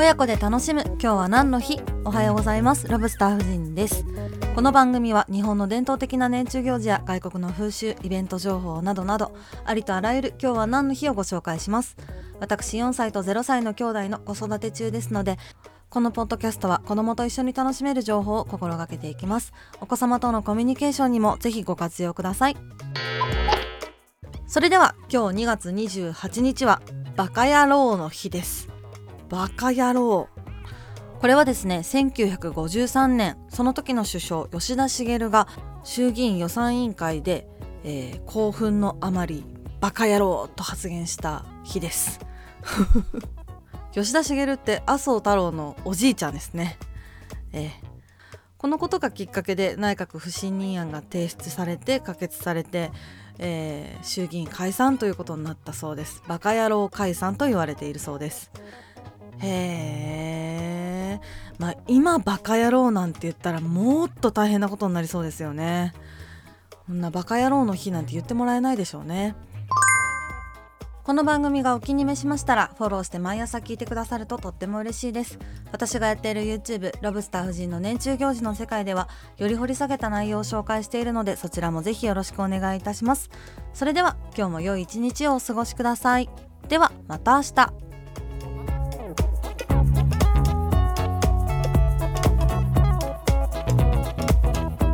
親子で楽しむ今日は何の日おはようございますロブスター夫人です。この番組は日本の伝統的な年中行事や外国の風習イベント情報などなどありとあらゆる今日は何の日をご紹介します。私4歳と0歳の兄弟の子育て中ですのでこのポッドキャストは子供と一緒に楽しめる情報を心がけていきます。お子様とのコミュニケーションにもぜひご活用ください。それでは今日2月28日はバカ野郎の日です。バカ野郎。これはですね1953年その時の首相吉田茂が衆議院予算委員会で、えー、興奮のあまりバカ野郎と発言した日です。吉田茂って麻生太郎のおじいちゃんですね、えー、このことがきっかけで内閣不信任案が提出されて可決されて、えー、衆議院解散ということになったそうです。バカ野郎解散と言われているそうです。へえまあ今バカ野郎なんて言ったらもっと大変なことになりそうですよね。こんなバカ野郎の日なんて言ってもらえないでしょうね。この番組がお気に召しましたらフォローして毎朝聞いてくださるととっても嬉しいです。私がやっている YouTube ロブスター夫人の年中行事の世界ではより掘り下げた内容を紹介しているのでそちらもぜひよろしくお願いいたします。それでは今日も良い一日をお過ごしください。ではまた明日。